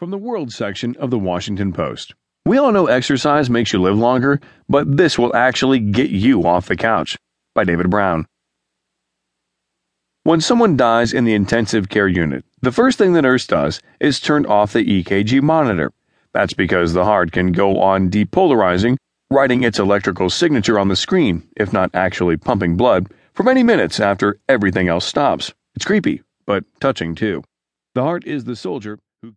From the World section of the Washington Post. We all know exercise makes you live longer, but this will actually get you off the couch. By David Brown. When someone dies in the intensive care unit, the first thing the nurse does is turn off the EKG monitor. That's because the heart can go on depolarizing, writing its electrical signature on the screen, if not actually pumping blood, for many minutes after everything else stops. It's creepy, but touching too. The heart is the soldier